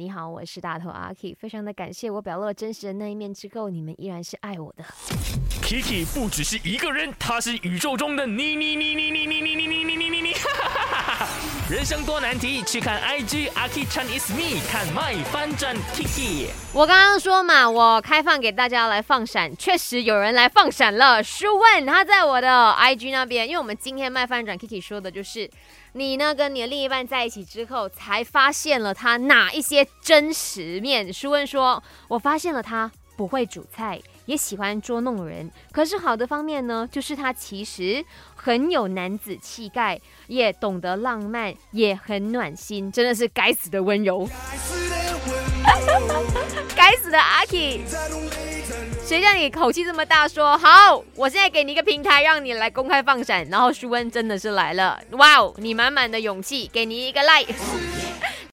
你好我是大头阿 k 非常的感谢我表露了真实的那一面之后你们依然是爱我的。Kiki 不只是一个人他是宇宙中的你你你你你人生多难题，去看 IG 阿 K Chinese Me，看麦翻转 Kiki。我刚刚说嘛，我开放给大家来放闪，确实有人来放闪了。舒问他在我的 IG 那边，因为我们今天麦翻转 Kiki 说的就是你呢跟你的另一半在一起之后，才发现了他哪一些真实面。舒问说，我发现了他不会煮菜。也喜欢捉弄人，可是好的方面呢，就是他其实很有男子气概，也懂得浪漫，也很暖心，真的是该死的温柔，该死的阿 K，谁叫你口气这么大？说好，我现在给你一个平台，让你来公开放闪，然后舒恩真的是来了，哇哦，你满满的勇气，给你一个 like。